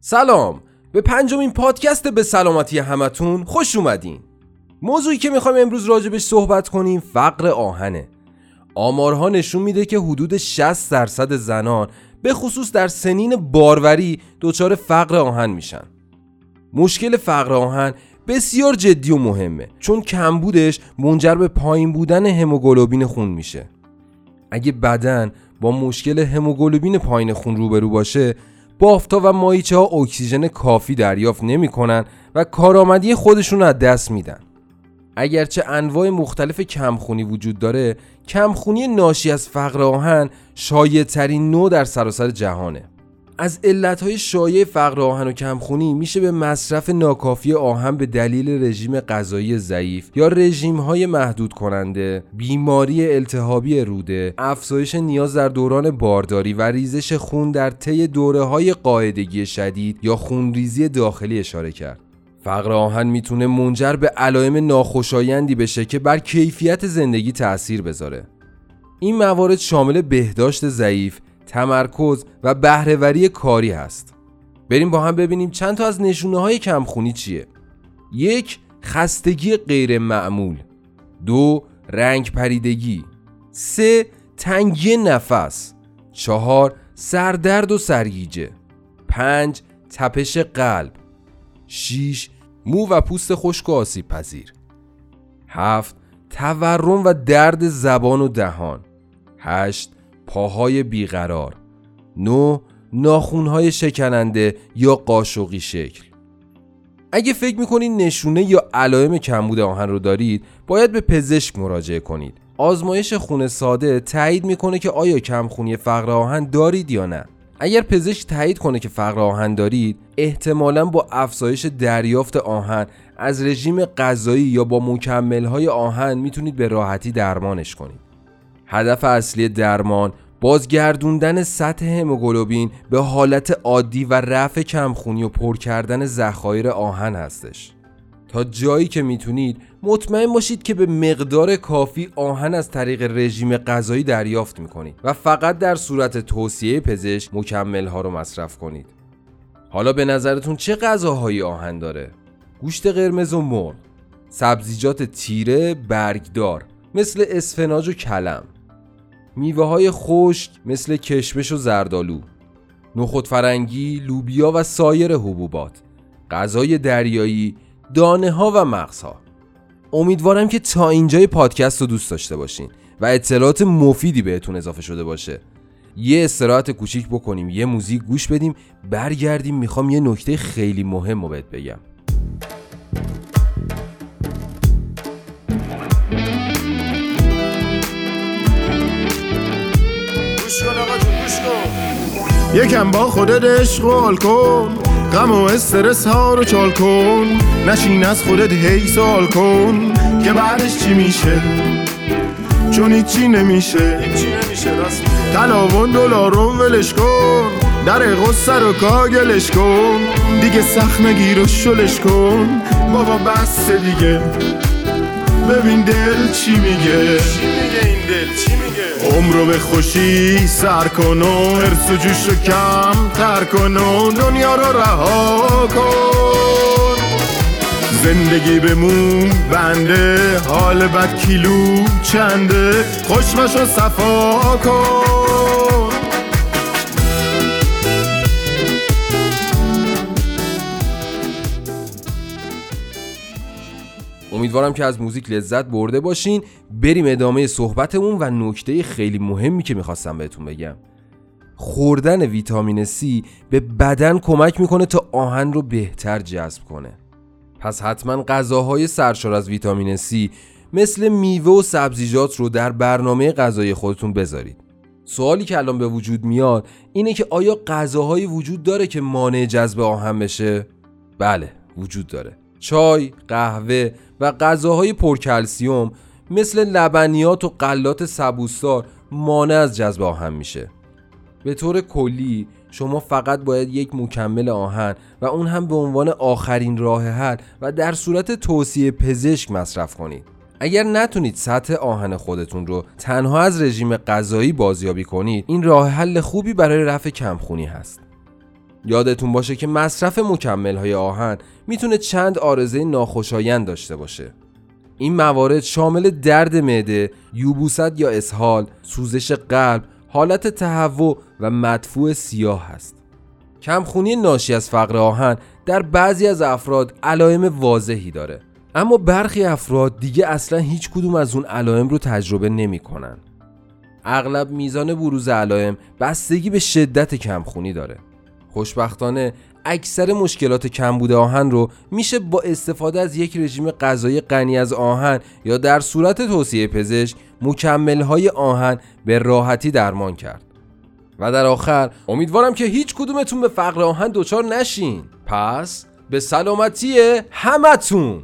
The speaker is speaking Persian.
سلام. به پنجمین پادکست به سلامتی همتون خوش اومدین. موضوعی که می‌خوایم امروز راجبش صحبت کنیم فقر آهنه. آمارها نشون میده که حدود 60 درصد زنان به خصوص در سنین باروری دچار فقر آهن میشن. مشکل فقر آهن بسیار جدی و مهمه چون کمبودش منجر به پایین بودن هموگلوبین خون میشه. اگه بدن با مشکل هموگلوبین پایین خون روبرو باشه بافتا و مایچه ها اکسیژن کافی دریافت نمی‌کنن و کارآمدی خودشون از دست میدن. اگرچه انواع مختلف کمخونی وجود داره کمخونی ناشی از فقر آهن شایع ترین نوع در سراسر جهانه. از علتهای شایع فقر آهن و کمخونی میشه به مصرف ناکافی آهن به دلیل رژیم غذایی ضعیف یا رژیمهای محدود کننده، بیماری التهابی روده، افزایش نیاز در دوران بارداری و ریزش خون در طی دوره های قاعدگی شدید یا خونریزی داخلی اشاره کرد. فقر آهن می‌تونه منجر به علائم ناخوشایندی بشه که بر کیفیت زندگی تأثیر بذاره. این موارد شامل بهداشت ضعیف، تمرکز و بهرهوری کاری هست. بریم با هم ببینیم چند تا از نشونه های کمخونی چیه. یک خستگی غیر معمول. دو رنگ پریدگی. سه تنگی نفس. چهار سردرد و سرگیجه. پنج تپش قلب. 6. مو و پوست خشک و آسیب پذیر 7. تورم و درد زبان و دهان 8. پاهای بیقرار 9. ناخونهای شکننده یا قاشقی شکل. اگه فکر می‌کنید نشونه یا علائم کمبود آهن رو دارید باید به پزشک مراجعه کنید. آزمایش خون ساده تایید می‌کنه که آیا کمخونی فقر آهن دارید یا نه. اگر پزشک تایید کنه که فقر آهن دارید احتمالا با افزایش دریافت آهن از رژیم غذایی یا با مکملهای آهن می‌تونید به راحتی درمانش کنید. هدف اصلی درمان بازگردوندن سطح هموگلوبین به حالت عادی و رفع کمخونی و پر کردن ذخایر آهن هستش. تا جایی که می‌تونید مطمئن باشید که به مقدار کافی آهن از طریق رژیم غذایی دریافت می‌کنید و فقط در صورت توصیه پزشک مکمل ها رو مصرف کنید. حالا به نظرتون چه غذاهایی آهن داره؟ گوشت قرمز و مرغ سبزیجات تیره برگدار مثل اسفناج و کلم. میوه های خشک مثل کشمش و زردالو نخود فرنگی، لوبیا و سایر حبوبات غذای دریایی دانه ها و مغزها. امیدوارم که تا اینجای پادکست رو دوست داشته باشین و اطلاعات مفیدی بهتون اضافه شده باشه. یه استراحت کوچیک بکنیم یه موزیک گوش بدیم برگردیم می‌خوام یه نکته خیلی مهم رو بهت بگم. یکم با خودت عشق کن. غم و استرس ها رو چال کن. نشین از خودت هی سال کن. که بعدش چی میشه؟ چون هیچی نمیشه. تلاون دلارون ولش کن. در غصه رو کاگلش کن. دیگه سخت نگیر و شلش کن. بابا بس دیگه. ببین دل چی میگه. چی میگه این دل؟ چی عمرو به خوشی سر کن و ارس و جوش رو کم تر کن و دنیا رو رها کن. زندگی بمون بنده حال بد کیلو چنده؟ خوشمش رو صفا کن. امیدوارم که از موزیک لذت برده باشین. بریم ادامه صحبتمون و نکته خیلی مهمی که می‌خواستم بهتون بگم. خوردن ویتامین C به بدن کمک می‌کنه تا آهن رو بهتر جذب کنه. پس حتما غذاهای سرشار از ویتامین C مثل میوه و سبزیجات رو در برنامه غذای خودتون بذارید. سوالی که الان به وجود میاد اینه که آیا غذاهایی وجود داره که مانع جذب آهن بشه؟ بله وجود داره. چای، قهوه و غذاهای پرکلسیوم مثل لبنیات و غلات سبوسدار مانع از جذب آهن میشه. به طور کلی شما فقط باید یک مکمل آهن و اون هم به عنوان آخرین راه حل و در صورت توصیه پزشک مصرف کنید. اگر نتونید سطح آهن خودتون رو تنها از رژیم غذایی بازیابی کنید این راه حل خوبی برای رفع کمخونی هست. یادتون باشه که مصرف مکمل های آهن می‌تونه چند آرزه ناخوشایند داشته باشه این موارد شامل درد معده، یوبوست یا اسهال، سوزش قلب، حالت تهوع و مدفوع سیاه هست. کمخونی ناشی از فقر آهن در بعضی از افراد علائم واضحی داره اما برخی افراد دیگه اصلا هیچ کدوم از اون علائم رو تجربه نمی‌کنن. اغلب میزان بروز علائم بستگی به شدت کمخونی داره. خوشبختانه اکثر مشکلات کمبود آهن رو میشه با استفاده از یک رژیم غذایی غنی از آهن یا در صورت توصیه پزشک مکمل های آهن به راحتی درمان کرد. و در آخر امیدوارم که هیچ کدومتون به فقر آهن دچار نشین. پس به سلامتی همتون